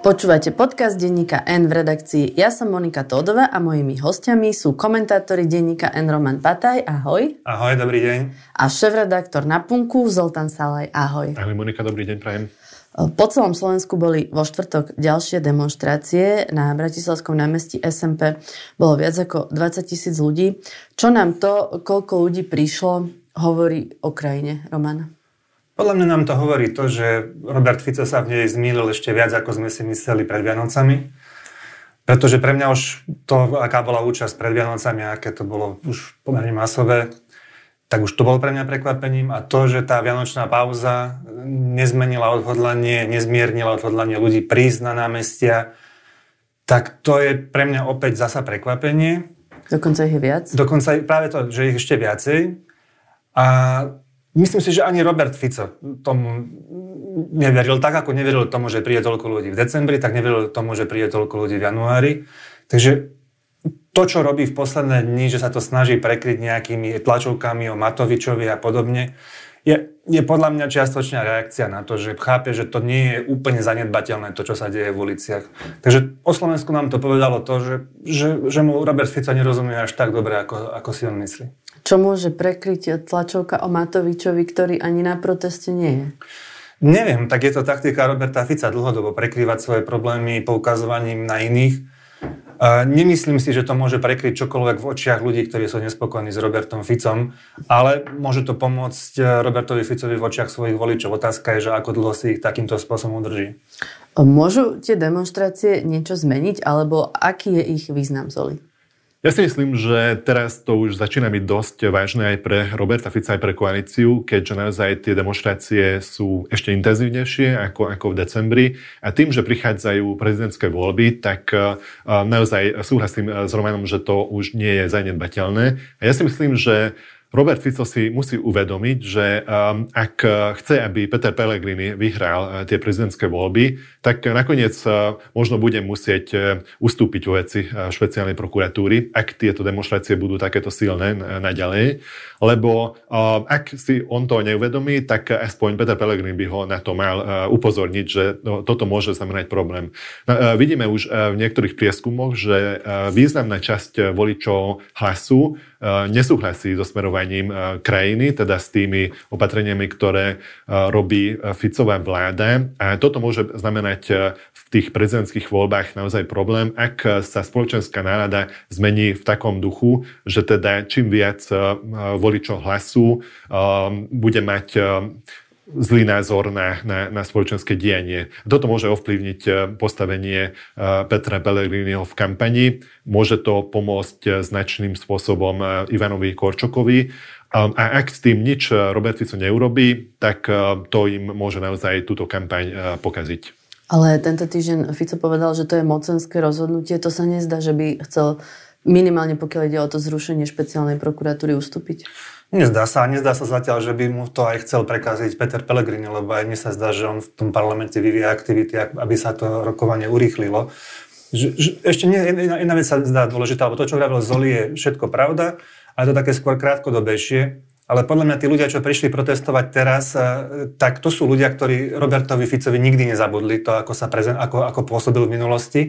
Počúvate podcast denníka N v redakcii Ja som Monika Tódova a mojimi hostiami sú komentátori denníka N Roman Pataj, ahoj. Ahoj, dobrý deň. A šéf-redaktor na Punku Zoltán Salaj, ahoj. Ahoj Monika, dobrý deň, prajem. Po celom Slovensku boli vo štvrtok ďalšie demonstrácie. Na Bratislavskom námestí SMP bolo viac ako 20 tisíc ľudí. Čo nám to, koľko ľudí prišlo, hovorí o krajine, Roman? Podľa mňa nám to hovorí to, že Robert Fico sa v nej zmýlil ešte viac, ako sme si mysleli pred Vianocami. Pretože pre mňa už to, aká bola účasť pred Vianocami, aké to bolo už pomerne masové, tak už to bolo pre mňa prekvapením. A to, že tá vianočná pauza nezmenila odhodlanie, nezmiernila odhodlanie ľudí prísť na námestia, tak to je pre mňa opäť zasa prekvapenie. Dokonca ich je viac? Dokonca práve to, že ich ešte viacej. A Myslím si, že ani Robert Fico tomu neveril, tak ako neveril tomu, že príde toľko ľudí v decembri, tak neveril tomu, že príde toľko ľudí v januári. Takže to, čo robí v posledné dni, že sa to snaží prekryť nejakými tlačovkami o Matovičovi a podobne, je, je podľa mňa čiastočná reakcia na to, že chápe, že to nie je úplne zanedbateľné, to, čo sa deje v uliciach. Takže o Slovensku nám to povedalo to, že, že, že mu Robert Fico nerozumie až tak dobre, ako, ako si on myslí. Čo môže prekryť tlačovka o Matovičovi, ktorý ani na proteste nie je? Neviem, tak je to taktika Roberta Fica dlhodobo prekrývať svoje problémy poukazovaním na iných. Nemyslím si, že to môže prekryť čokoľvek v očiach ľudí, ktorí sú nespokojní s Robertom Ficom, ale môže to pomôcť e, Robertovi Ficovi v očiach svojich voličov. Otázka je, že ako dlho si ich takýmto spôsobom udrží. Môžu tie demonstrácie niečo zmeniť, alebo aký je ich význam, Zoli? Ja si myslím, že teraz to už začína byť dosť vážne aj pre Roberta Fica, aj pre koalíciu, keďže naozaj tie demonstrácie sú ešte intenzívnejšie ako, ako v decembri. A tým, že prichádzajú prezidentské voľby, tak uh, naozaj súhlasím s Romanom, že to už nie je zanedbateľné. A ja si myslím, že Robert Fico si musí uvedomiť, že um, ak chce, aby Peter Pellegrini vyhral uh, tie prezidentské voľby, tak nakoniec uh, možno bude musieť uh, ustúpiť vo veci špeciálnej prokuratúry, ak tieto demonstrácie budú takéto silné naďalej. Lebo ak si on to neuvedomí, tak aspoň Peter Pellegrini by ho na to mal upozorniť, že no, toto môže znamenať problém. No, vidíme už v niektorých prieskumoch, že významná časť voličov hlasu nesúhlasí so smerovaním krajiny, teda s tými opatreniami, ktoré robí Ficová vláda. A toto môže znamenať v tých prezidentských voľbách naozaj problém, ak sa spoločenská nálada zmení v takom duchu, že teda čím viac voličov hlasu bude mať zlý názor na, na, na spoločenské dianie. Toto môže ovplyvniť eh, postavenie eh, Petra Pellegriniho v kampani. Môže to pomôcť eh, značným spôsobom Ivanovi Korčokovi. A ak s tým nič Robert Fico neurobí, tak to im môže naozaj túto kampaň pokaziť. Ale tento týždeň Fico povedal, že to je mocenské rozhodnutie. To sa nezdá, že by chcel minimálne pokiaľ ide o to zrušenie špeciálnej prokuratúry ustúpiť? Nezdá sa, nezdá sa zatiaľ, že by mu to aj chcel prekaziť Peter Pellegrini, lebo aj mne sa zdá, že on v tom parlamente vyvíja aktivity, aby sa to rokovanie urýchlilo. Ešte nie, jedna, jedna vec sa zdá dôležitá, lebo to, čo hovoril Zoli, je všetko pravda, ale to také skôr krátkodobejšie. Ale podľa mňa tí ľudia, čo prišli protestovať teraz, eh, tak to sú ľudia, ktorí Robertovi Ficovi nikdy nezabudli to, ako, sa prezen- ako, ako pôsobil v minulosti.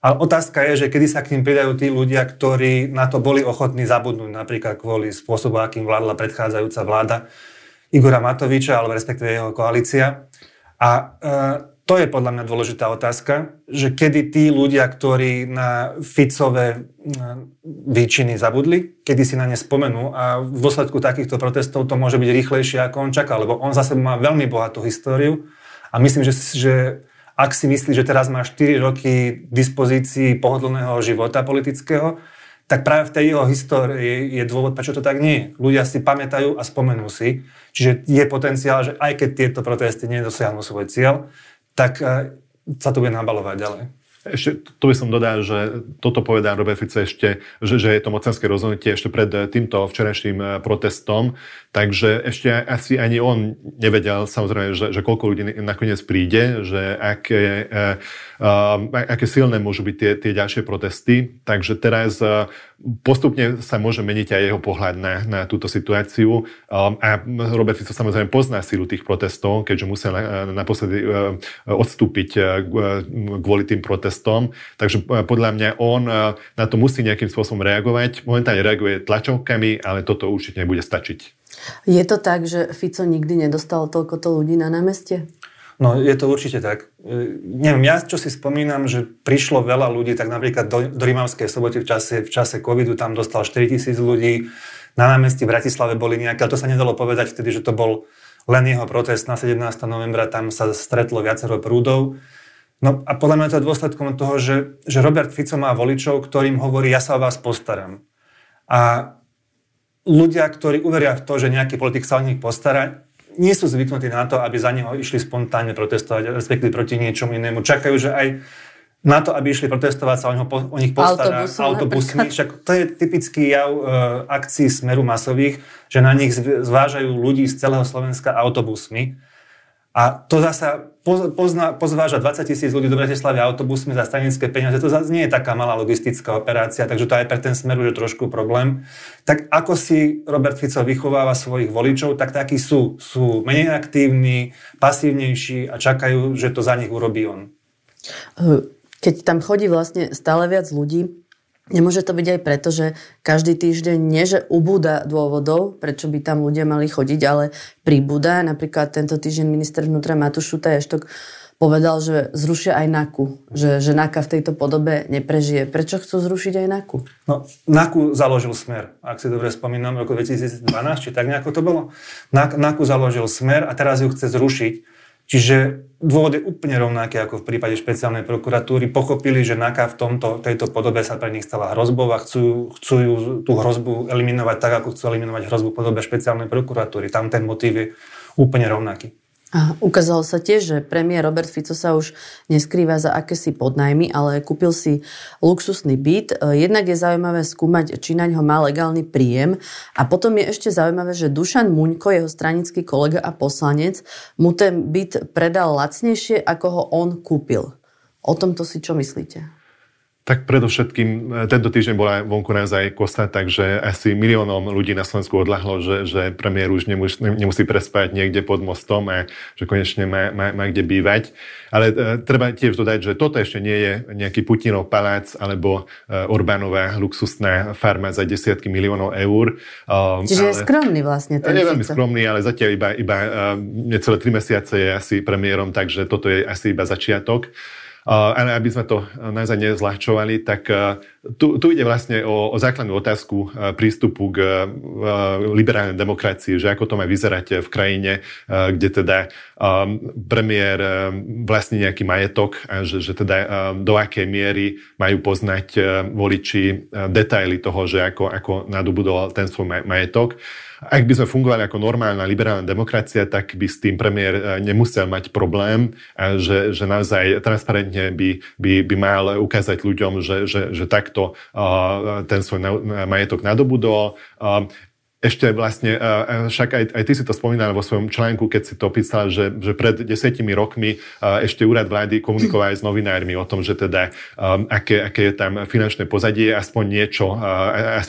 Ale otázka je, že kedy sa k ním pridajú tí ľudia, ktorí na to boli ochotní zabudnúť, napríklad kvôli spôsobu, akým vládla predchádzajúca vláda Igora Matoviča, alebo respektíve jeho koalícia. A e, to je podľa mňa dôležitá otázka, že kedy tí ľudia, ktorí na Ficové e, výčiny zabudli, kedy si na ne spomenú a v dôsledku takýchto protestov to môže byť rýchlejšie, ako on čakal, lebo on zase má veľmi bohatú históriu a myslím, že, že ak si myslí, že teraz má 4 roky dispozícii pohodlného života politického, tak práve v tej jeho histórii je dôvod, prečo to tak nie je. Ľudia si pamätajú a spomenú si. Čiže je potenciál, že aj keď tieto protesty nedosiahnu svoj cieľ, tak eh, sa to bude nabalovať ďalej. Ešte to by som dodal, že toto povedal Robert Fico ešte, že, že je to mocenské rozhodnutie ešte pred týmto včerajším eh, protestom, takže ešte asi ani on nevedel samozrejme, že, že koľko ľudí nakoniec príde, že aké, uh, aké silné môžu byť tie, tie ďalšie protesty. Takže teraz uh, postupne sa môže meniť aj jeho pohľad na, na túto situáciu. A Robert Fico samozrejme pozná silu tých protestov, keďže musel naposledy odstúpiť kvôli tým protestom. Takže podľa mňa on na to musí nejakým spôsobom reagovať. Momentálne reaguje tlačovkami, ale toto určite nebude stačiť. Je to tak, že Fico nikdy nedostal toľkoto ľudí na námestie? No, je to určite tak. E, neviem, ja čo si spomínam, že prišlo veľa ľudí, tak napríklad do, do Rimavskej soboty v čase, v čase covidu tam dostal 4 tisíc ľudí. Na námestí v Bratislave boli nejaké, ale to sa nedalo povedať vtedy, že to bol len jeho protest na 17. novembra, tam sa stretlo viacero prúdov. No a podľa mňa to je dôsledkom toho, že, že Robert Fico má voličov, ktorým hovorí, ja sa o vás postaram. A ľudia, ktorí uveria v to, že nejaký politik sa o nich postará, nie sú zvyknutí na to, aby za neho išli spontánne protestovať, respektíve proti niečomu inému. Čakajú, že aj na to, aby išli protestovať, sa o, neho, o nich postará autobusmi. autobusmi. Však to je typický jav e, akcií Smeru masových, že na nich zvážajú ľudí z celého Slovenska autobusmi. A to zasa pozna, pozváža 20 tisíc ľudí do Bratislavy autobusmi za stranické peniaze. To zase nie je taká malá logistická operácia, takže to aj pre ten smer už je trošku problém. Tak ako si Robert Fico vychováva svojich voličov, tak takí sú. Sú menej aktívni, pasívnejší a čakajú, že to za nich urobí on. Keď tam chodí vlastne stále viac ľudí, Nemôže to byť aj preto, že každý týždeň nie, že ubúda dôvodov, prečo by tam ľudia mali chodiť, ale pribúda. Napríklad tento týždeň minister vnútra Matúš Šutaj povedal, že zrušia aj NAKU, že, že NAKA v tejto podobe neprežije. Prečo chcú zrušiť aj NAKU? No, NAKU založil Smer, ak si dobre spomínam, v roku 2012, či tak nejako to bolo. NAKU založil Smer a teraz ju chce zrušiť Čiže dôvod je úplne rovnaký ako v prípade špeciálnej prokuratúry. Pochopili, že NAKA v tomto, tejto podobe sa pre nich stala hrozbou a chcú, chcú tú hrozbu eliminovať tak, ako chcú eliminovať hrozbu v podobe špeciálnej prokuratúry. Tam ten motív je úplne rovnaký. A ukázalo sa tiež, že premiér Robert Fico sa už neskrýva za akési podnajmy, ale kúpil si luxusný byt. Jednak je zaujímavé skúmať, či na ňo má legálny príjem. A potom je ešte zaujímavé, že Dušan Muňko, jeho stranický kolega a poslanec, mu ten byt predal lacnejšie, ako ho on kúpil. O tomto si čo myslíte? Tak predovšetkým e, tento týždeň bola vonku naozaj kosa, takže asi miliónom ľudí na Slovensku odľahlo, že, že premiér už nemusí, nemusí prespať niekde pod mostom a že konečne má, má, má kde bývať. Ale e, treba tiež dodať, že toto ešte nie je nejaký Putinov palác alebo e, Orbánová luxusná farma za desiatky miliónov eur. E, Čiže ale, je skromný vlastne ten Je veľmi skromný, ale zatiaľ iba, iba e, necelé tri mesiace je asi premiérom, takže toto je asi iba začiatok. Ale aby sme to naozaj nezľahčovali, tak tu, tu ide vlastne o, o základnú otázku prístupu k liberálnej demokracii, že ako to má vyzerať v krajine, kde teda premiér vlastní nejaký majetok a že, že teda do akej miery majú poznať voliči detaily toho, že ako, ako nadobudol ten svoj majetok. Ak by sme fungovali ako normálna liberálna demokracia, tak by s tým premiér e, nemusel mať problém, že, že naozaj transparentne by, by, by mal ukázať ľuďom, že, že, že takto uh, ten svoj majetok nadobudol. Ešte vlastne, však aj, aj ty si to spomínal vo svojom článku, keď si to písal, že, že pred desetimi rokmi ešte úrad vlády komunikoval aj s novinármi o tom, že teda aké, aké je tam finančné pozadie, aspoň niečo,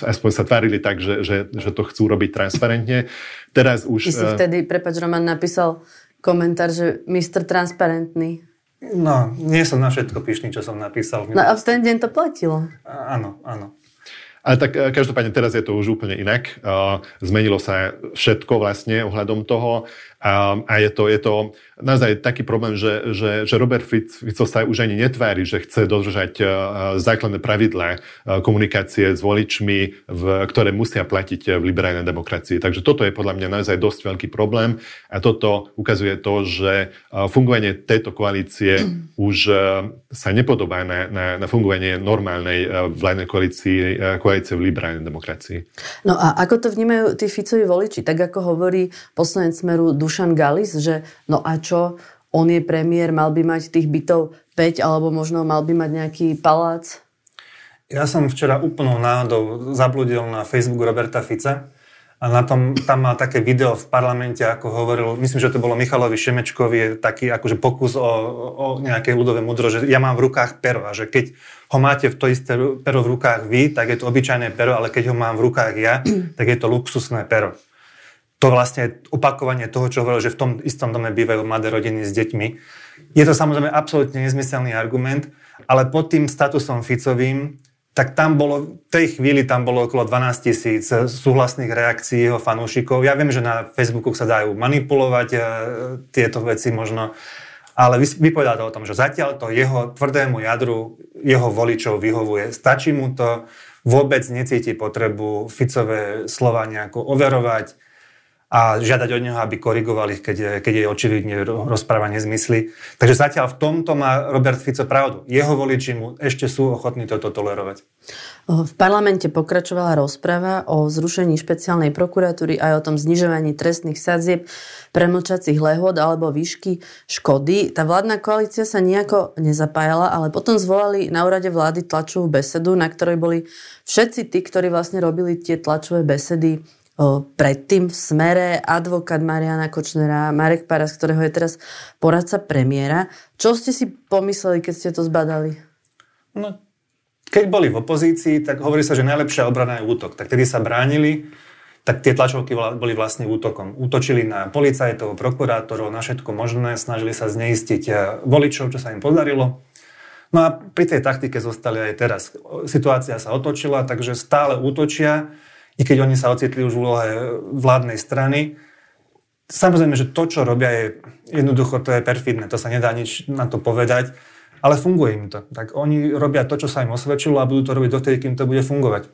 aspoň sa tvárili tak, že, že, že to chcú robiť transparentne. Teraz už... Ty si vtedy, prepač Roman, napísal komentár, že Mr. Transparentný. No, nie som na všetko pyšný, čo som napísal. No a v ten deň to platilo. Áno, áno. Ale tak e, každopádne teraz je to už úplne inak. Zmenilo sa všetko vlastne ohľadom toho a, a je, to, je to naozaj taký problém, že, že, že Robert Fico sa už ani netvári, že chce dodržať uh, základné pravidlá uh, komunikácie s voličmi, v, ktoré musia platiť v liberálnej demokracii. Takže toto je podľa mňa naozaj dosť veľký problém a toto ukazuje to, že fungovanie tejto koalície mm. už sa nepodobá na, na, na fungovanie normálnej vládnej koalície, koalície v liberálnej demokracii. No a ako to vnímajú tí Ficovi voliči? Tak ako hovorí poslanec Smeru Dušan Galis, že no a čo, on je premiér, mal by mať tých bytov 5 alebo možno mal by mať nejaký palác? Ja som včera úplnou náhodou zabludil na Facebooku Roberta Fica a na tom, tam mal také video v parlamente, ako hovoril, myslím, že to bolo Michalovi Šemečkovi, taký akože pokus o, o nejaké ľudové mudro, že ja mám v rukách pero a že keď ho máte v to isté pero v rukách vy, tak je to obyčajné pero, ale keď ho mám v rukách ja, tak je to luxusné pero. To vlastne opakovanie toho, čo hovoril, že v tom istom dome bývajú mladé rodiny s deťmi. Je to samozrejme absolútne nezmyselný argument, ale pod tým statusom Ficovým tak tam bolo, v tej chvíli tam bolo okolo 12 tisíc súhlasných reakcií jeho fanúšikov. Ja viem, že na Facebooku sa dajú manipulovať e, tieto veci možno, ale vypovedá to o tom, že zatiaľ to jeho tvrdému jadru, jeho voličov vyhovuje. Stačí mu to, vôbec necíti potrebu Ficové slova nejako overovať, a žiadať od neho, aby korigoval ich, keď, keď je očividne rozpráva nezmysly. Takže zatiaľ v tomto má Robert Fico pravdu. Jeho voliči mu ešte sú ochotní toto tolerovať. V parlamente pokračovala rozpráva o zrušení špeciálnej prokuratúry aj o tom znižovaní trestných sadzieb premlčacích lehôd alebo výšky škody. Tá vládna koalícia sa nejako nezapájala, ale potom zvolali na úrade vlády tlačovú besedu, na ktorej boli všetci tí, ktorí vlastne robili tie tlačové besedy predtým v smere advokát Mariana Kočnera, Marek Paras, ktorého je teraz poradca premiéra. Čo ste si pomysleli, keď ste to zbadali? No, keď boli v opozícii, tak hovorí sa, že najlepšia obrana je útok. Tak tedy sa bránili, tak tie tlačovky boli vlastne útokom. Útočili na policajtov, prokurátorov, na všetko možné, snažili sa zneistiť eh, voličov, čo sa im podarilo. No a pri tej taktike zostali aj teraz. Situácia sa otočila, takže stále útočia i keď oni sa ocitli už v úlohe vládnej strany. Samozrejme, že to, čo robia, je jednoducho, to je perfidné, to sa nedá nič na to povedať, ale funguje im to. Tak oni robia to, čo sa im osvedčilo a budú to robiť dotedy, kým to bude fungovať.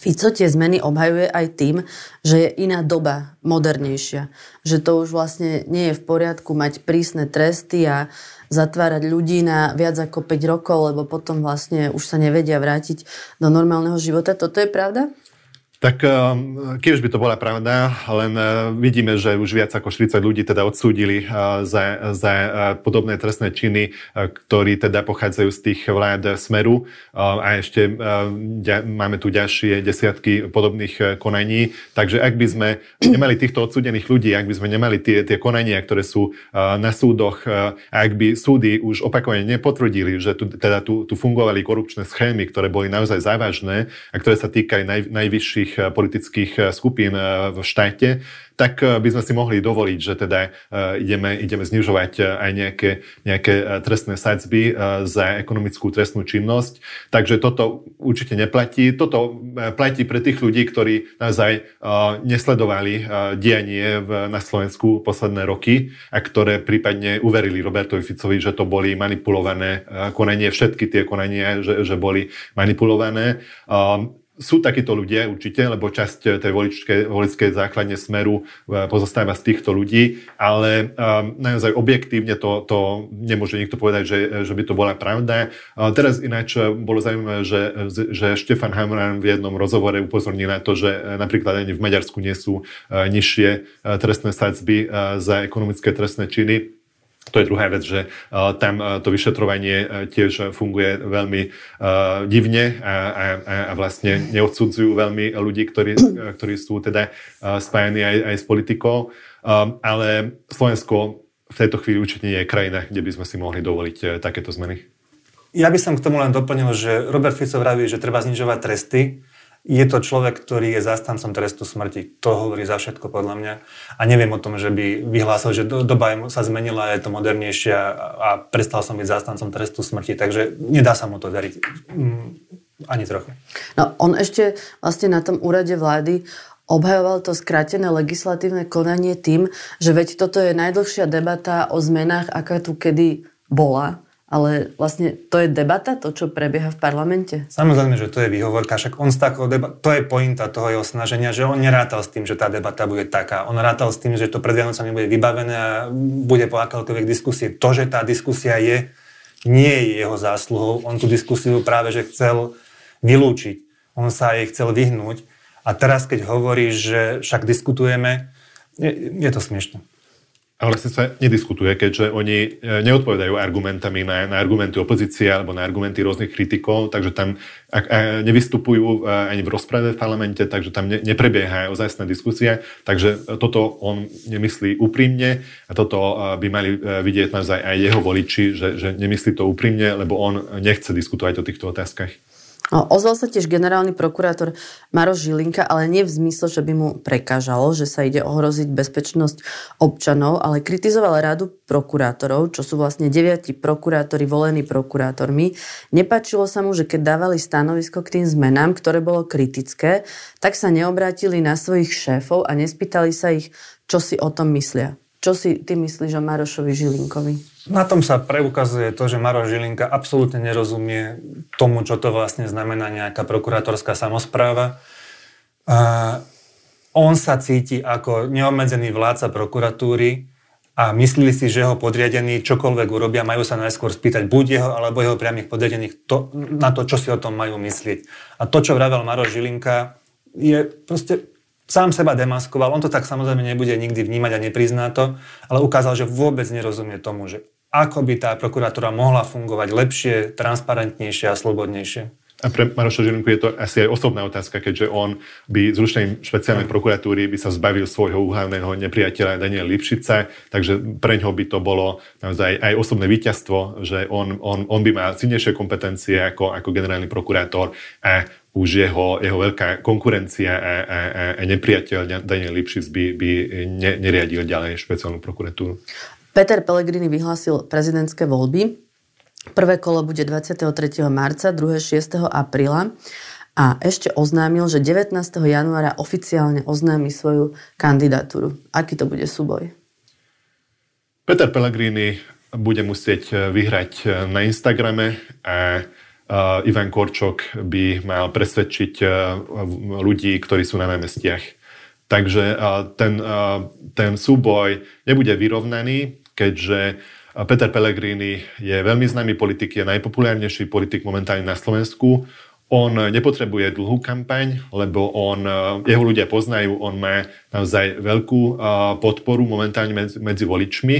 Fico tie zmeny obhajuje aj tým, že je iná doba, modernejšia. Že to už vlastne nie je v poriadku mať prísne tresty a zatvárať ľudí na viac ako 5 rokov, lebo potom vlastne už sa nevedia vrátiť do normálneho života. Toto je pravda? Tak keď už by to bola pravda, len eh, vidíme, že už viac ako 40 ľudí teda odsúdili eh, za, za eh, podobné trestné činy, ktorí teda pochádzajú z tých vlád Smeru a ešte máme tu ďalšie desiatky podobných konaní. Takže ak by sme nemali týchto odsúdených ľudí, ak by sme nemali tie, tie konania, ktoré sú na súdoch, ak by súdy už opakovane nepotvrdili, že tu, teda tu, tu fungovali korupčné schémy, ktoré boli naozaj závažné a ktoré sa týkali naj, najvyšších rôznych eh, politických eh, skupín eh, v štáte, tak by sme si mohli dovoliť, že teda ideme, ideme znižovať aj nejaké, nejaké trestné sadzby za ekonomickú trestnú činnosť. Takže toto určite neplatí. Toto platí pre tých ľudí, ktorí naozaj nesledovali dianie na Slovensku posledné roky a ktoré prípadne uverili Robertovi Ficovi, že to boli manipulované konanie, všetky tie konania, že, že boli manipulované sú takíto ľudia určite, lebo časť tej voličskej, voličskej základne smeru e, pozostáva z týchto ľudí, ale um, naozaj objektívne to, to nemôže nikto povedať, že, že by to bola pravda. Uh, teraz ináč bolo zaujímavé, že, že Štefan Hamran v jednom rozhovore upozornil na to, že napríklad ani v Maďarsku nie sú uh, nižšie uh, trestné sadzby uh, za ekonomické trestné činy to je druhá vec, že uh, tam uh, to vyšetrovanie uh, tiež funguje veľmi divne a, a, a vlastne neodsudzujú veľmi ľudí, ktorí, ktorí sú teda spájani aj, aj s politikou. Ale Slovensko v tejto chvíli určite nie je krajina, kde by sme si mohli dovoliť takéto zmeny. Ja by som k tomu len doplnil, že Robert Fico vraví, že treba znižovať tresty je to človek, ktorý je zastancom trestu smrti. To hovorí za všetko podľa mňa. A neviem o tom, že by vyhlásil, že doba sa zmenila, je to modernejšie a prestal som byť zastancom trestu smrti. Takže nedá sa mu to dariť. Mm, ani trochu. No, on ešte vlastne na tom úrade vlády obhajoval to skrátené legislatívne konanie tým, že veď toto je najdlhšia debata o zmenách, aká tu kedy bola ale vlastne to je debata, to, čo prebieha v parlamente? Samozrejme, že to je výhovorka, však on z takého deba- to je pointa toho jeho snaženia, že on nerátal s tým, že tá debata bude taká. On rátal s tým, že to pred Vianocami bude vybavené a bude po akékoľvek diskusie. To, že tá diskusia je, nie je jeho zásluhou. On tú diskusiu práve že chcel vylúčiť. On sa jej chcel vyhnúť. A teraz, keď hovorí, že však diskutujeme, je, je to smiešne. A vlastne sa nediskutuje, keďže oni e, neodpovedajú argumentami na, na argumenty opozície alebo na argumenty rôznych kritikov, takže tam ak, a nevystupujú e, ani v rozprave v parlamente, takže tam ne, neprebieha ozajstná diskusia. Takže toto on nemyslí úprimne a toto e, by mali vidieť naozaj aj jeho voliči, že, že nemyslí to úprimne, lebo on nechce diskutovať o týchto otázkach. Ozval sa tiež generálny prokurátor Maroš Žilinka, ale nie v zmysle, že by mu prekážalo, že sa ide ohroziť bezpečnosť občanov, ale kritizoval radu prokurátorov, čo sú vlastne deviati prokurátori volení prokurátormi. Nepačilo sa mu, že keď dávali stanovisko k tým zmenám, ktoré bolo kritické, tak sa neobrátili na svojich šéfov a nespýtali sa ich, čo si o tom myslia. Čo si ty myslíš o Marošovi Žilinkovi? Na tom sa preukazuje to, že Maroš Žilinka absolútne nerozumie tomu, čo to vlastne znamená nejaká prokurátorská samozpráva. A on sa cíti ako neobmedzený vládca prokuratúry a myslí si, že jeho podriadení čokoľvek urobia, majú sa najskôr spýtať buď jeho alebo jeho priamých podriadených to, na to, čo si o tom majú myslieť. A to, čo vravel Maroš Žilinka, je proste sám seba demaskoval. On to tak samozrejme nebude nikdy vnímať a neprizná to, ale ukázal, že vôbec nerozumie tomu, že ako by tá prokuratúra mohla fungovať lepšie, transparentnejšie a slobodnejšie. A pre Maroša Žilinku je to asi aj osobná otázka, keďže on by zrušením špeciálnej prokuratúry by sa zbavil svojho úhlavného nepriateľa Daniela Lipšica, takže pre ňoho by to bolo naozaj aj osobné víťazstvo, že on, on, on by mal silnejšie kompetencie ako, ako generálny prokurátor a už jeho, jeho veľká konkurencia a, a, a nepriateľ Daniel Lipšic by, by ne, neriadil ďalej špeciálnu prokuratúru. Peter Pellegrini vyhlásil prezidentské voľby Prvé kolo bude 23. marca, druhé 6. apríla a ešte oznámil, že 19. januára oficiálne oznámi svoju kandidatúru. Aký to bude súboj? Peter Pellegrini bude musieť eh, vyhrať eh, na Instagrame a uh, Ivan Korčok by mal presvedčiť ľudí, ktorí sú na námestiach. Takže ten, ten súboj nebude vyrovnaný, keďže Peter Pellegrini je veľmi známy politik, je najpopulárnejší politik momentálne na Slovensku. On nepotrebuje dlhú kampaň, lebo on, jeho ľudia poznajú, on má naozaj veľkú podporu momentálne medzi, medzi voličmi.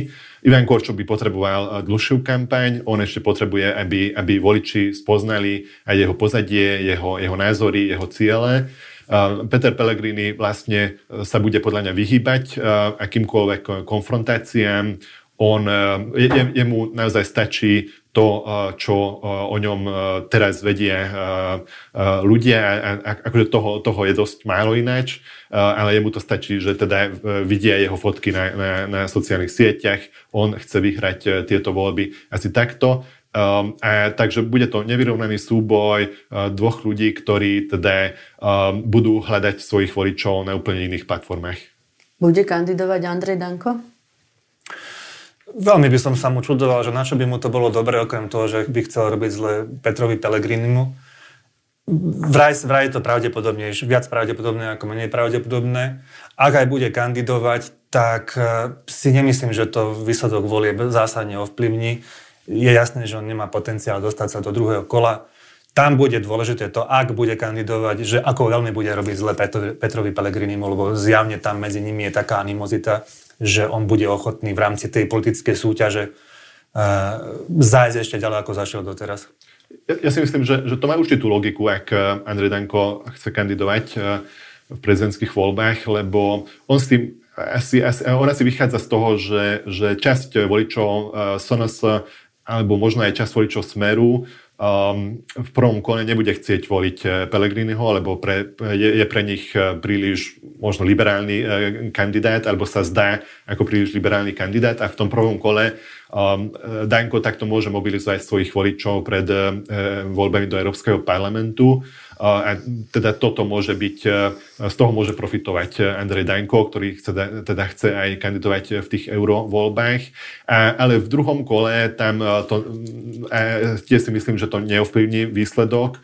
Ivan Korčok by potreboval dlhšiu kampaň, on ešte potrebuje, aby, aby voliči spoznali aj jeho pozadie, jeho, jeho názory, jeho ciele. Peter Pellegrini vlastne sa bude podľa mňa vyhýbať akýmkoľvek konfrontáciám, on, e, je, jemu naozaj stačí to, e, čo e, o ňom teraz vedie ľudia. Akože toho, toho je dosť málo ináč, ale jemu to stačí, že teda vidia jeho fotky na, na, na sociálnych sieťach. On chce vyhrať tieto voľby asi takto. Um, a, takže bude to nevyrovnaný súboj uh, dvoch ľudí, ktorí teda um, budú hľadať svojich voličov na úplne iných platformách. Bude kandidovať Andrej Danko? Veľmi by som sa mu čudoval, že na čo by mu to bolo dobre, okrem toho, že by chcel robiť zle Petrovi Pelegrinimu. Vraj, vraj je to pravdepodobnejšie, viac pravdepodobné ako menej pravdepodobné. Ak aj bude kandidovať, tak e, si nemyslím, že to výsledok volie zásadne ovplyvní. Je jasné, že on nemá potenciál dostať sa do druhého kola. Tam bude dôležité to, ak bude kandidovať, že ako veľmi bude robiť zle Petrovi Pelegrinimu, lebo zjavne tam medzi nimi je taká animozita, že on bude ochotný v rámci tej politickej súťaže uh, zájsť ešte ďalej, ako zašiel doteraz. Ja, ja si myslím, že, že to má určitú logiku, ak eh, Andrej Danko chce kandidovať uh, v prezidentských voľbách, lebo on s tým asi, asi, on asi vychádza z toho, že, že časť voličov SNS alebo možno aj časť voličov Smeru um, v prvom kole nebude chcieť voliť eh, Pelegriniho, lebo pre, je, je pre nich eh, príliš možno liberálny uh, kandidát, alebo sa zdá ako príliš liberálny kandidát a v tom prvom kole um, Danko takto môže mobilizovať svojich voličov pred uh, voľbami do Európskeho parlamentu. Teda toto môže byť, z toho môže profitovať Andrej Danko, ktorý chce, teda chce aj kandidovať v tých eurovoľbách. Ale v druhom kole tam to, tiež si myslím, že to neovplyvní výsledok.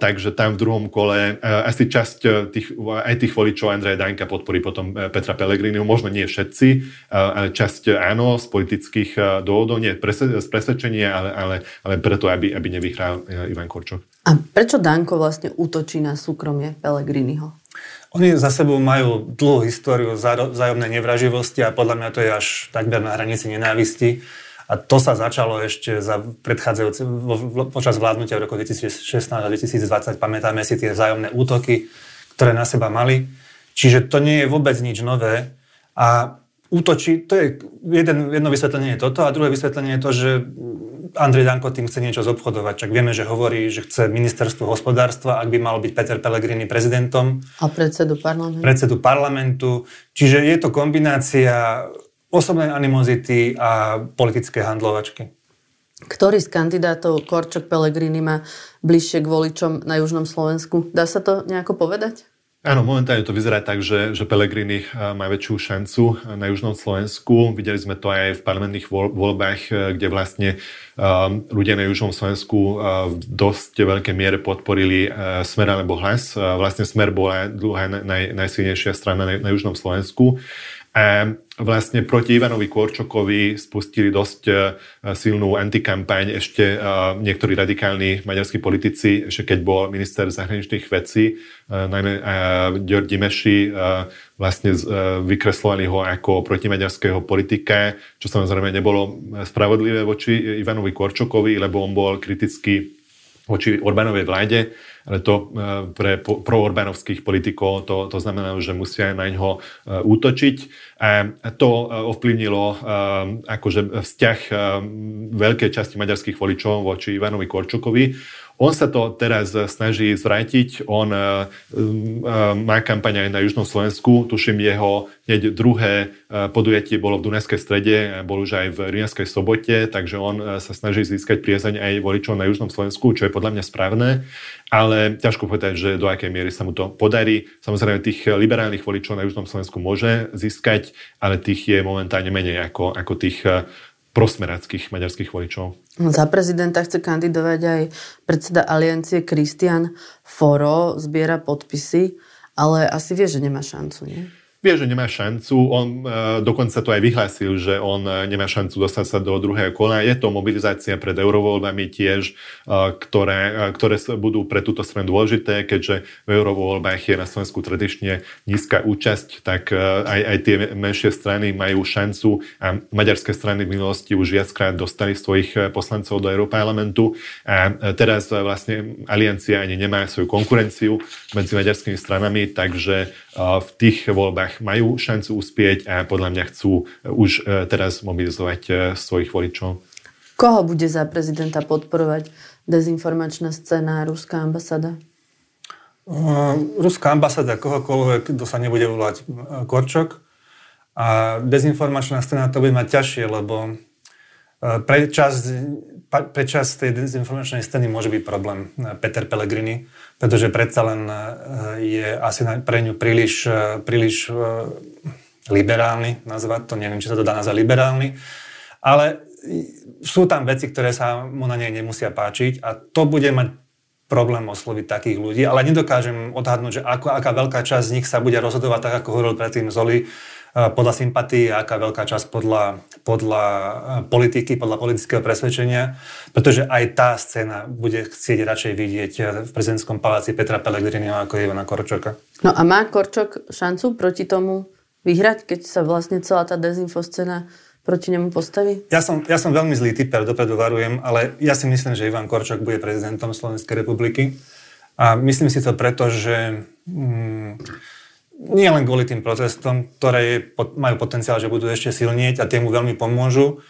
Takže tam v druhom kole asi časť tých, aj tých voličov Andreja Danka podporí potom e, Petra Pellegriniho, možno nie všetci, ale časť áno, z politických dôvodov, nie z presvedčenia, ale, ale, ale preto, aby, aby nevyhral e, Ivan Korčok. A prečo Danko vlastne útočí na súkromie Pellegriniho? Oni za sebou majú dlhú históriu vzájomnej nevraživosti a podľa mňa to je až takmer na hranici nenávisti. A to sa začalo ešte za predchádzajúce, počas vládnutia v roku 2016 a 2020. Pamätáme si tie vzájomné útoky, ktoré na seba mali. Čiže to nie je vôbec nič nové. A útočí, to je jeden, jedno vysvetlenie je toto a druhé vysvetlenie je to, že Andrej Danko tým chce niečo zobchodovať. Čak vieme, že hovorí, že chce ministerstvo hospodárstva, ak by mal byť Peter Pellegrini prezidentom. A predsedu parlamentu. Predsedu parlamentu. Čiže je to kombinácia osobnej animozity a politické handlovačky. Ktorý z kandidátov Korčok Pellegrini má bližšie k voličom na Južnom Slovensku? Dá sa to nejako povedať? Áno, momentálne to vyzerá tak, že, že Pelegrini eh, má väčšiu šancu eh, na južnom Slovensku. Videli sme to aj v parlamentných voľbách, eh, kde vlastne um, ľudia na južnom Slovensku uh, v dosť veľkej miere podporili uh, Smer alebo hlas. Uh, vlastne Smer bola druhá naj, najsilnejšia strana na, na južnom Slovensku. A vlastne proti Ivanovi Korčokovi spustili dosť e, silnú antikampaň ešte e, niektorí radikálni maďarskí politici, ešte keď bol minister zahraničných vecí, e, najmä György Meši, vlastne vykreslovali ho ako protimaďarského politika, čo samozrejme nebolo spravodlivé voči Ivanovi Korčokovi, lebo on bol kritický voči Orbánovej vláde ale to e, pre proorbánovských politikov to, to znamená, že musia na ňo e, útočiť. A to e, ovplyvnilo akože vzťah veľkej časti maďarských voličov voči Ivanovi Korčukovi. On sa to teraz snaží zvrátiť. On uh, uh, má kampaň aj na Južnom Slovensku. Tuším, jeho hneď druhé uh, podujatie bolo v Dunajskej strede, bol už aj v Rímskej sobote, takže on sa snaží získať priezaň aj voličov na Južnom Slovensku, čo je podľa mňa správne. Ale ťažko povedať, že do akej miery sa mu to podarí. Samozrejme, tých liberálnych voličov na Južnom Slovensku môže získať, ale tých je momentálne menej ako, ako tých prosmeráckých maďarských voličov. Za prezidenta chce kandidovať aj predseda aliancie Kristian Foro, zbiera podpisy, ale asi vie, že nemá šancu, nie? Vie, že nemá šancu. On uh, dokonca to aj vyhlásil, že on uh, nemá šancu dostať sa do druhého kola. Je to mobilizácia pred eurovoľbami tiež, uh, ktoré, ktoré budú pre túto stranu dôležité, keďže v eurovoľbách je na Slovensku tradične nízka účasť, tak aj, aj tie menšie strany majú šancu a maďarské strany v minulosti už viackrát dostali svojich poslancov do Európarlamentu a teraz vlastne aliancia ani nemá svoju konkurenciu medzi maďarskými stranami, takže v tých voľbách majú šancu uspieť a podľa mňa chcú už e, teraz mobilizovať e, svojich voličov. Koho bude za prezidenta podporovať dezinformačná scéna a ruská ambasáda? Uh, ruská ambasáda, kohokoľvek, kto sa nebude volať Korčok. A dezinformačná scéna to bude mať ťažšie, lebo pre časť, pre časť tej dezinformačnej scény môže byť problém Peter Pellegrini, pretože predsa len e, je asi pre ňu príliš, e, príliš e, liberálny, nazvať to, neviem, či sa to dá nazvať liberálny, ale sú tam veci, ktoré sa mu na nej nemusia páčiť a to bude mať problém osloviť takých ľudí, ale nedokážem odhadnúť, že ako, aká veľká časť z nich sa bude rozhodovať tak, ako hovoril predtým Zoli, podľa sympatí, aká veľká časť podľa, podľa politiky, podľa politického presvedčenia, pretože aj tá scéna bude chcieť radšej vidieť v prezidentskom paláci Petra Pellegriniho ako Ivana Korčoka. No a má Korčok šancu proti tomu vyhrať, keď sa vlastne celá tá dezinfoscéna proti nemu postaví? Ja som, ja som veľmi zlý typer, dopredu varujem, ale ja si myslím, že Ivan Korčok bude prezidentom Slovenskej republiky. A myslím si to preto, že mm, nie len kvôli tým protestom, ktoré majú potenciál, že budú ešte silnieť a tie mu veľmi pomôžu.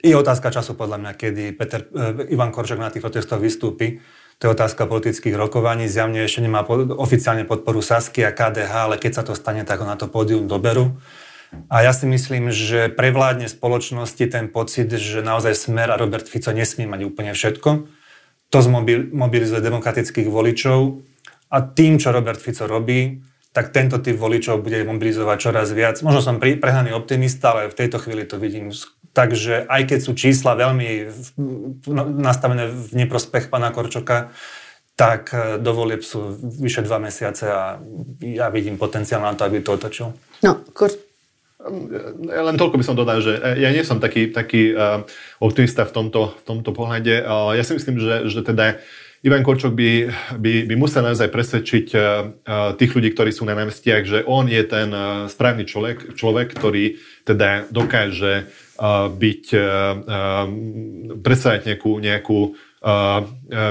Je otázka času podľa mňa, kedy Peter, e, Ivan Korčok na tých protestoch vystúpi. To je otázka politických rokovaní. Zjavne ešte nemá pod, oficiálne podporu Sasky a KDH, ale keď sa to stane, tak ho na to pódium doberú. A ja si myslím, že prevládne spoločnosti ten pocit, že naozaj Smer a Robert Fico nesmie mať úplne všetko. To zmobilizuje demokratických voličov a tým, čo Robert Fico robí, tak tento typ voličov bude mobilizovať čoraz viac. Možno som prehnaný optimista, ale v tejto chvíli to vidím. Takže aj keď sú čísla veľmi nastavené v neprospech pána Korčoka, tak e, do volieb sú vyše dva mesiace a ja vidím potenciál na to, aby to otočil. No, Kor- len toľko by som dodal, že e, ja nie som taký, taký uh, optimista v tomto, v tomto pohľade. Uh, ja si myslím, že, že teda Ivan Korčok by, by, by musel naozaj presvedčiť uh, tých ľudí, ktorí sú na námestiach, že on je ten uh, správny človek, človek, ktorý teda dokáže byť, predstavať nejakú, nejakú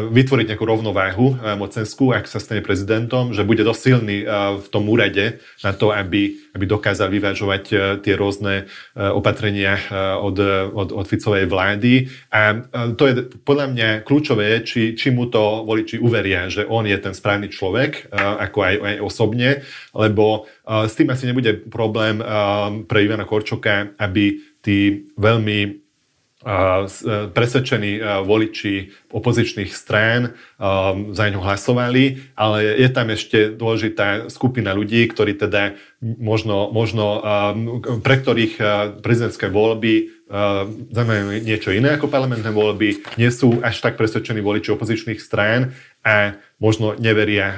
vytvoriť nejakú rovnováhu mocenskú, ak sa stane prezidentom, že bude dosť silný v tom úrade na to, aby, aby dokázal vyvážovať tie rôzne opatrenia od, od, od Ficovej vlády. A to je podľa mňa kľúčové, či, či mu to voliči uveria, že on je ten správny človek, ako aj, aj osobne, lebo s tým asi nebude problém pre Ivana Korčoka, aby tí veľmi presvedčení e, voliči opozičných strán e, za ňu hlasovali, ale je tam ešte dôležitá skupina ľudí, ktorí teda možno, možno pre ktorých prezidentské voľby znamenajú niečo iné ako parlamentné voľby, nie sú až tak presvedčení voliči opozičných strán a možno neveria uh,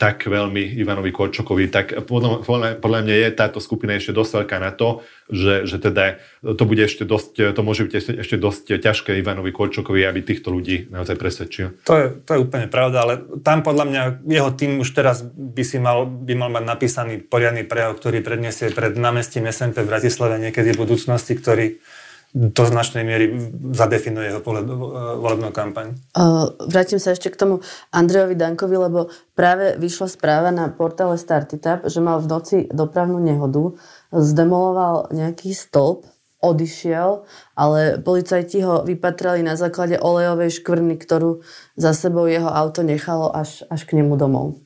tak veľmi Ivanovi Korčokovi, tak podľa, podľa, podľa mňa je táto skupina ešte dosť veľká na to, že, že teda to bude ešte dosť, to môže byť ešte, ešte dosť ťažké Ivanovi Korčokovi, aby týchto ľudí naozaj presvedčil. To je, to je úplne pravda, ale tam podľa mňa jeho tým už teraz by si mal, by mal mať napísaný poriadny prejav, ktorý predniesie pred námestím SMP v Bratislave niekedy v budúcnosti, ktorý do značnej miery zadefinuje jeho volebnú kampaň. vrátim sa ešte k tomu Andrejovi Dankovi, lebo práve vyšla správa na portále Startitap, že mal v noci dopravnú nehodu, zdemoloval nejaký stĺp, odišiel, ale policajti ho vypatrali na základe olejovej škvrny, ktorú za sebou jeho auto nechalo až, až k nemu domov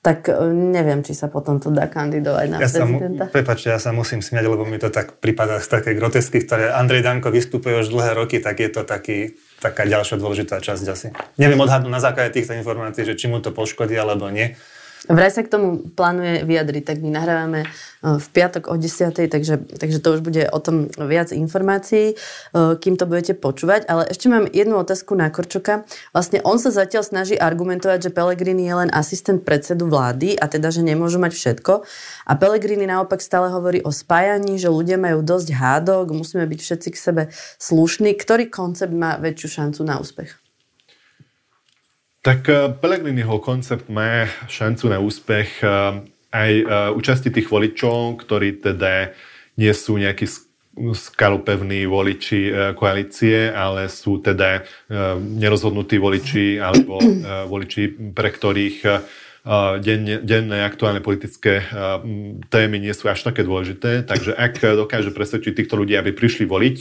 tak e, neviem, či sa potom to dá kandidovať na ja prezidenta. Sa, prepáčte, ja sa musím smiať, lebo mi to tak prípada z také grotesky, ktoré Andrej Danko vystupuje už dlhé roky, tak je to taký, taká ďalšia dôležitá časť asi. Neviem odhadnúť na základe týchto informácií, že či mu to poškodí alebo nie. Vraj sa k tomu plánuje vyjadriť, tak my nahrávame e, v piatok o 10. Takže, takže to už bude o tom viac informácií, e, kým to budete počúvať. Ale ešte mám jednu otázku na Korčoka. Vlastne on sa zatiaľ snaží argumentovať, že Pelegrini je len asistent predsedu vlády a teda, že nemôžu mať všetko. A Pelegrini naopak stále hovorí o spájaní, že ľudia majú dosť hádok, musíme byť všetci k sebe slušní. Ktorý koncept má väčšiu šancu na úspech? Tak eh, Pellegriniho koncept má šancu na úspech eh, aj eh, účasti tých voličov, ktorí teda nie sú nejakí skalopevní voliči koalície, ale sú teda nerozhodnutí voliči alebo voliči, pre ktorých denné, denné aktuálne politické témy nie sú až také dôležité. Takže ak dokáže presvedčiť týchto ľudí, aby prišli voliť,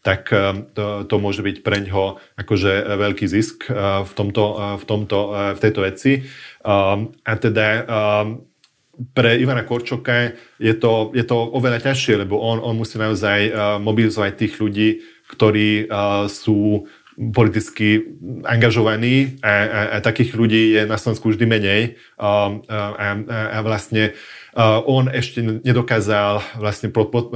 tak eh, to, to môže byť pre ňoho akože veľký zisk eh, v, tomto, eh, v, tomto, v tejto veci. A teda pre Ivana Korčoka je to, je to oveľa ťažšie, lebo on, on musí naozaj mobilizovať tých ľudí, ktorí sú politicky angažovaní a, a, a takých ľudí je na Slovensku vždy menej a, a, a vlastne Uh, on ešte nedokázal vlastne pod, pod,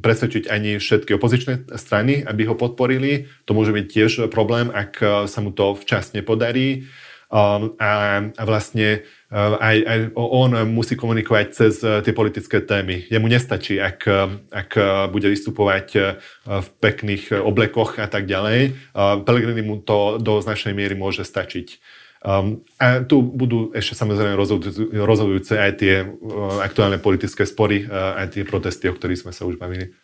presvedčiť ani všetky opozičné strany, aby ho podporili. To môže byť tiež problém, ak sa mu to včas nepodarí. Um, a, a vlastne uh, aj, aj on musí komunikovať cez uh, tie politické témy. Jemu nestačí, ak, ak bude vystupovať uh, v pekných oblekoch a tak ďalej. Uh, Pelegrini mu to do značnej miery môže stačiť. Um, a tu budú ešte samozrejme rozhodujúce aj tie uh, aktuálne politické spory, uh, aj tie protesty, o ktorých sme sa už bavili.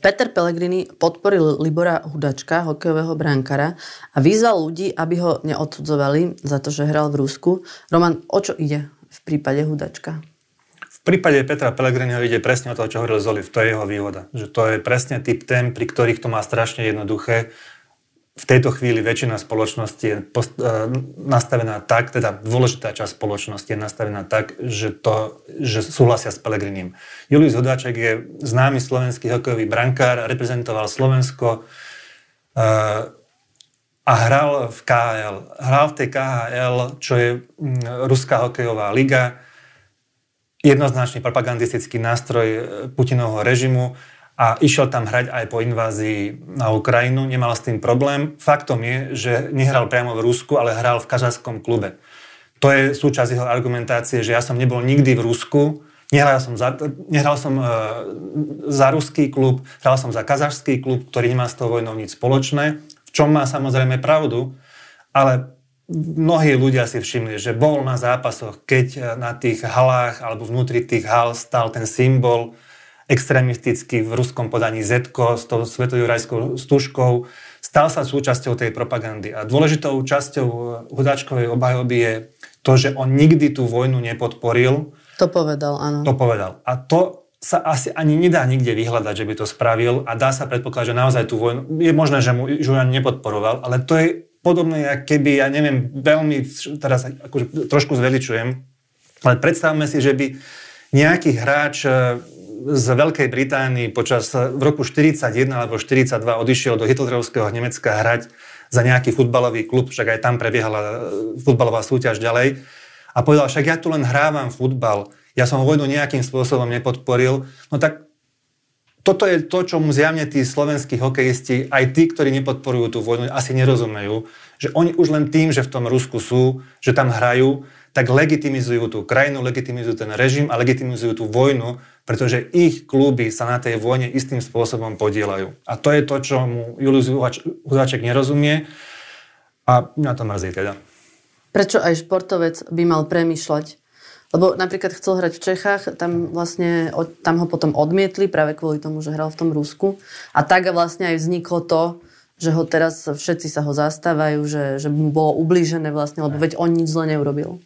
Peter Pellegrini podporil Libora Hudačka, hokejového bránkara a vyzval ľudí, aby ho neodsudzovali za to, že hral v Rusku. Roman, o čo ide v prípade Hudačka? V prípade Petra Pellegriniho ide presne o to, čo hovoril Zoli, to je jeho výhoda. Že to je presne typ tém, pri ktorých to má strašne jednoduché v tejto chvíli väčšina spoločnosti je e, nastavená tak, teda dôležitá časť spoločnosti je nastavená tak, že, to, že súhlasia s Pelegrinim. Julius Hudáček je známy slovenský hokejový brankár, reprezentoval Slovensko e, a hral v KHL. Hral v tej KHL, čo je Ruská hokejová liga, jednoznačný propagandistický nástroj e, Putinovho režimu a išiel tam hrať aj po invázii na Ukrajinu, nemal s tým problém. Faktom je, že nehral priamo v Rusku, ale hral v kazašskom klube. To je súčasť jeho argumentácie, že ja som nebol nikdy v Rusku, nehral som za, nehral som, e, za ruský klub, hral som za kazašský klub, ktorý nemá s tou vojnou nič spoločné, v čom má samozrejme pravdu, ale mnohí ľudia si všimli, že bol na zápasoch, keď na tých halách alebo vnútri tých hal stal ten symbol extrémisticky v ruskom podaní Z s tou svetojurajskou stužkou, stal sa súčasťou tej propagandy. A dôležitou časťou hudáčkovej obhajoby je to, že on nikdy tú vojnu nepodporil. To povedal, áno. To povedal. A to sa asi ani nedá nikde vyhľadať, že by to spravil a dá sa predpokladať, že naozaj tú vojnu, je možné, že mu Žujan nepodporoval, ale to je podobné, keby, ja neviem, veľmi, teraz akože trošku zveličujem, ale predstavme si, že by nejaký hráč e, z Veľkej Británii počas v roku 41 alebo 42 odišiel do Hitlerovského Nemecka hrať za nejaký futbalový klub, však aj tam prebiehala e, futbalová súťaž ďalej. A povedal, však ja tu len hrávam futbal, ja som vojnu nejakým spôsobom nepodporil, no tak toto je to, čo mu zjavne tí slovenskí hokejisti, aj tí, ktorí nepodporujú tú vojnu, asi nerozumejú, že oni už len tým, že v tom Rusku sú, že tam hrajú, tak legitimizujú tú krajinu, legitimizujú ten režim a legitimizujú tú vojnu, pretože ich kluby sa na tej vojne istým spôsobom podielajú. A to je to, čo mu Julius Hudáček nerozumie a mňa to mrzí teda. Prečo aj športovec by mal premýšľať lebo napríklad chcel hrať v Čechách, tam vlastne tam ho potom odmietli práve kvôli tomu, že hral v tom Rusku. A tak vlastne aj vzniklo to, že ho teraz všetci sa ho zastávajú, že, že mu bolo ublížené vlastne, lebo veď on nič zle neurobil.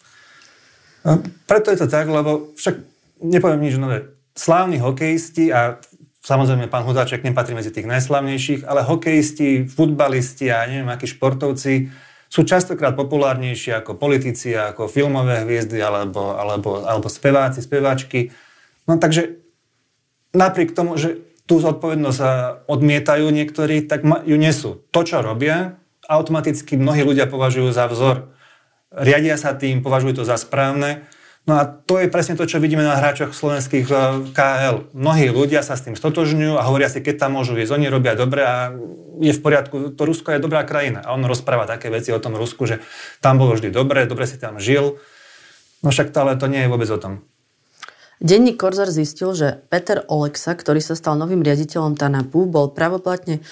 A preto je to tak, lebo však nepoviem nič nové. Slávni hokejisti a samozrejme pán Hudáček nepatrí medzi tých najslavnejších, ale hokejisti, futbalisti a neviem akí športovci sú častokrát populárnejšie ako politici, ako filmové hviezdy alebo, alebo, alebo speváci, speváčky. No takže napriek tomu, že tú zodpovednosť odmietajú niektorí, tak ju nesú. To, čo robia, automaticky mnohí ľudia považujú za vzor. Riadia sa tým, považujú to za správne No a to je presne to, čo vidíme na hráčoch slovenských eh, KL. Mnohí ľudia sa s tým stotožňujú a hovoria si, keď tam môžu ísť, oni robia dobre a je v poriadku. To Rusko je dobrá krajina. A on rozpráva také veci o tom Rusku, že tam bolo vždy dobre, dobre si tam žil. No však to, ale to nie je vôbec o tom. Denník Korzar zistil, že Peter Oleksa, ktorý sa stal novým riaditeľom TANAPu, bol pravoplatne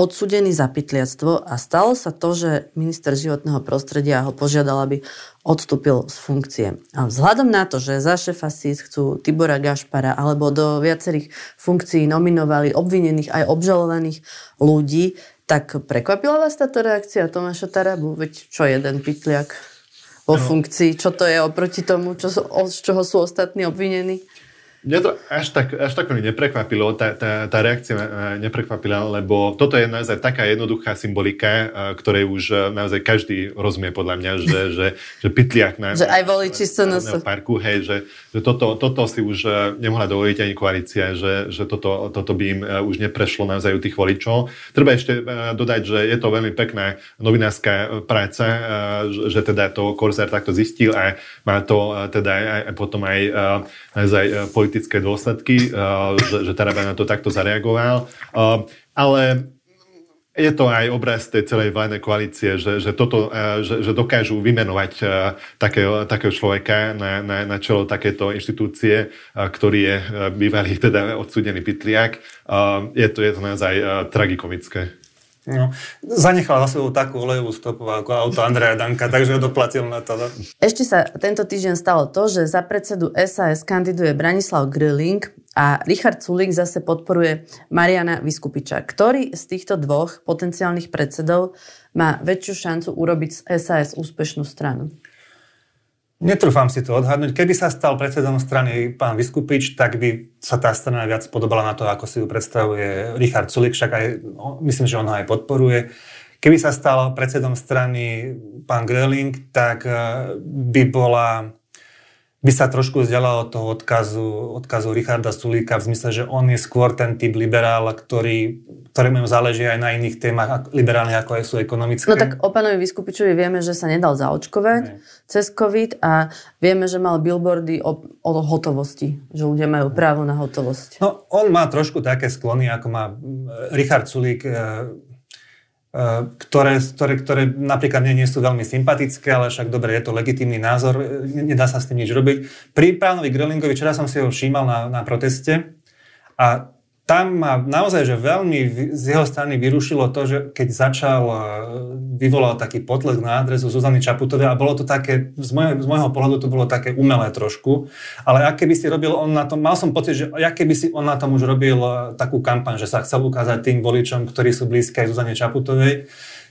odsudený za pytliactvo a stalo sa to, že minister životného prostredia ho požiadal, aby odstúpil z funkcie. A vzhľadom na to, že za šefa SIS chcú Tibora Gašpara alebo do viacerých funkcií nominovali obvinených aj obžalovaných ľudí, tak prekvapila vás táto reakcia Tomáša Tarabu? Veď čo jeden pytliak vo no. funkcii, čo to je oproti tomu, čo, z čoho sú ostatní obvinení? Mňa to až tak, až tak mi neprekvapilo, tá, tá, tá reakcia neprekvapila, lebo toto je naozaj taká jednoduchá symbolika, ktorej už e, naozaj každý rozumie podľa mňa, že, že, že pytliak na, že aj voliči SNS. parku, hej, že, že toto, toto si už e, nemohla dovoliť ani koalícia, že, že toto, toto by im už neprešlo naozaj u tých voličov. Treba ešte dodať, že je to veľmi pekná novinárska práca, že, že teda to Korzár takto zistil a má to teda aj, aj potom aj naozaj politické dôsledky, uh, že, že Taraba na to takto zareagoval. Uh, ale je to aj obraz tej celej vládnej koalície, že, že, toto, uh, že, že dokážu vymenovať takého, takého človeka na, na, na čelo takéto inštitúcie, ktorý je bývalý teda odsudený pytliak. Je to, je to naozaj tragikomické. No, zanechal za sebou takú olejovú stopu ako auto Andreja Danka, takže doplatil na to. Ešte sa tento týždeň stalo to, že za predsedu SAS kandiduje Branislav Grilling a Richard Sulik zase podporuje Mariana Vyskupiča. Ktorý z týchto dvoch potenciálnych predsedov má väčšiu šancu urobiť z SAS úspešnú stranu? Netrúfam si to odhadnúť. Keby sa stal predsedom strany pán Vyskupič, tak by sa tá strana viac podobala na to, ako si ju predstavuje Richard Sulik, však aj, myslím, že on ho aj podporuje. Keby sa stal predsedom strany pán Gröling, tak eh, by bola by sa trošku vzdialala od toho odkazu, odkazu Richarda Sulíka v zmysle, že on je skôr ten typ liberál, ktorý, ktorému záleží aj na iných témach liberálnych, ako aj sú ekonomické. No tak o pánovi Vyskupičovi vieme, že sa nedal zaočkovať ne. cez COVID a vieme, že mal billboardy o, o hotovosti, že ľudia majú právo na hotovosť. No on má trošku také sklony, ako má Richard Sulík Eh, ktoré, ktoré, ktoré napríklad nie, nie sú veľmi sympatické, ale však dobre, je to legitímny názor, nedá sa s tým nič robiť. Pri pánovi Grölingovi, včera som si ho všímal na, na proteste a tam ma naozaj, že veľmi z jeho strany vyrušilo to, že keď začal, e, vyvolal taký potlesk na adresu Zuzany Čaputovej a bolo to také, z môjho, z môjho pohľadu to bolo také umelé trošku, ale aké by si robil on na tom, mal som pocit, že aké by si on na tom už robil e, takú kampaň, že sa chcel ukázať tým voličom, ktorí sú blízke aj Zuzane Čaputovej,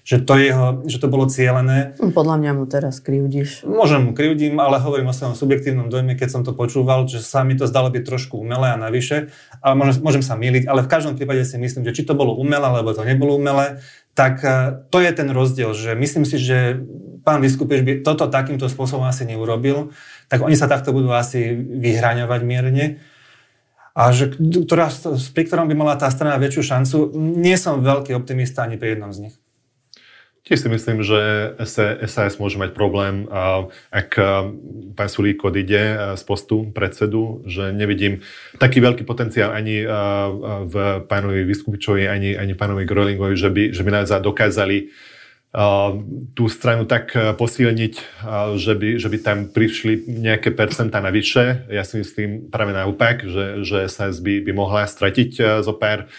že to, jeho, že to bolo cielené. Podľa mňa mu teraz krivdíš. Môžem mu krivdím, ale hovorím o svojom subjektívnom dojme, keď som to počúval, že sa mi to zdalo byť trošku umelé a navyše. Ale môžem, môžem sa miliť, ale v každom prípade si myslím, že či to bolo umelé, alebo to nebolo umelé, tak e, to je ten rozdiel, že myslím si, že pán Vyskupiš by toto takýmto spôsobom asi neurobil, tak oni sa takto budú asi vyhraňovať mierne a že, ktorá, pri ktorom by mala tá strana väčšiu šancu, nie som veľký optimista ani pri jednom z nich. Tiež si myslím, že SAS môže mať problém, ak pán Sulík odíde z postu predsedu, že nevidím taký veľký potenciál ani v pánovi Vyskupičovi, ani, ani pánovi Grolingovi, že by, že by naozaj dokázali tú stranu tak posilniť, že by, že by tam prišli nejaké percentá navyše. Ja si myslím práve naopak, že, že SAS by, by mohla stratiť zo pár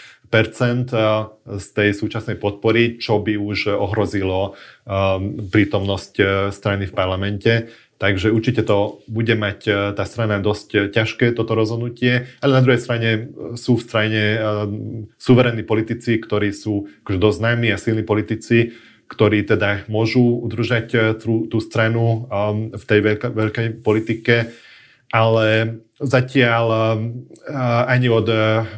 z tej súčasnej podpory, čo by už ohrozilo eh, prítomnosť eh, strany v parlamente. Takže určite to bude mať tá strana dosť ťažké, toto rozhodnutie, ale na druhej strane sú v strane suverénni politici, ktorí sú akože dosť známi a silní politici, ktorí teda môžu udržať tú, tú stranu v tej veľkej politike, ale Zatiaľ ani od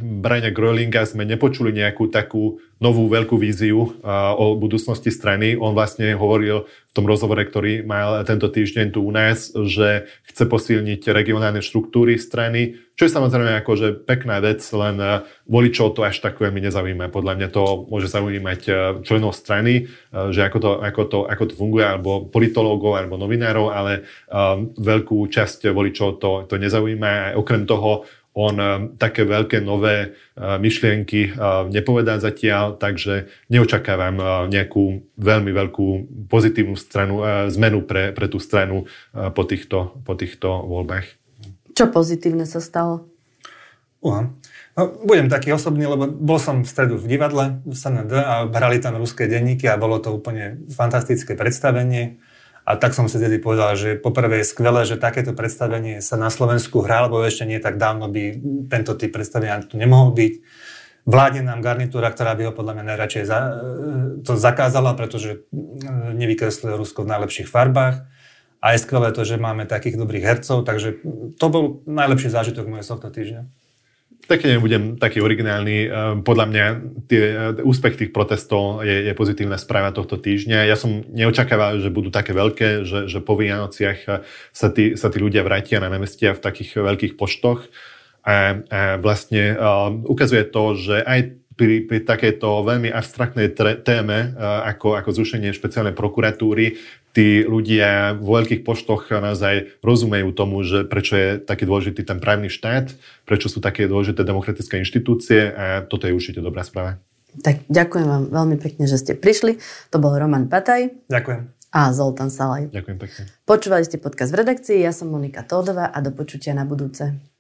Briana Grölinga sme nepočuli nejakú takú novú veľkú víziu o budúcnosti strany. On vlastne hovoril v tom rozhovore, ktorý mal tento týždeň tu u nás, že chce posilniť regionálne štruktúry strany, čo je samozrejme akože pekná vec, len eh, voličov to až tak veľmi nezaujíma. Podľa mňa to môže zaujímať eh, členov strany, eh, že ako to, ako to, ako to funguje, alebo politológov, alebo novinárov, ale veľkú časť voličov to, to nezaujíma. Okrem toho on eh, také veľké nové eh, myšlienky eh, nepovedá zatiaľ, takže neočakávam nejakú veľmi veľkú pozitívnu stranu, zmenu pre, pre tú stranu po týchto, po týchto voľbách. Čo pozitívne sa stalo? Uh, no, budem taký osobný, lebo bol som v stredu v divadle v SND a hrali tam ruské denníky a bolo to úplne fantastické predstavenie a tak som si tedy povedal, že poprvé je skvelé, že takéto predstavenie sa na Slovensku hrá, lebo ešte nie tak dávno by tento typ predstavenia tu nemohol byť. Vládne nám garnitúra, ktorá by ho podľa mňa najradšej za, to zakázala, pretože nevykresluje Rusko v najlepších farbách. A je skvelé to, že máme takých dobrých hercov, takže to bol najlepší zážitok môjho tohto týždňa. Tak nebudem taký originálny. Ehm, podľa mňa tie, e, úspech tých protestov je, je pozitívna správa tohto týždňa. Ja som neočakával, že budú také veľké, že, že po Vianociach e, sa tí, sa tí ľudia vrátia na námestia v takých veľkých poštoch. A, a vlastne uh, ukazuje to, že aj pri, pri takejto veľmi abstraktnej téme, ako, ako zrušenie špeciálnej prokuratúry, tí ľudia v veľkých poštoch naozaj rozumejú tomu, že prečo je taký dôležitý ten právny štát, prečo sú také dôležité demokratické inštitúcie a toto je určite dobrá správa. Tak ďakujem vám veľmi pekne, že ste prišli. To bol Roman Pataj. Ďakujem. A Zoltán Salaj. Ďakujem pekne. Počúvali ste podcast v redakcii, ja som Monika Tódová a do počutia na budúce.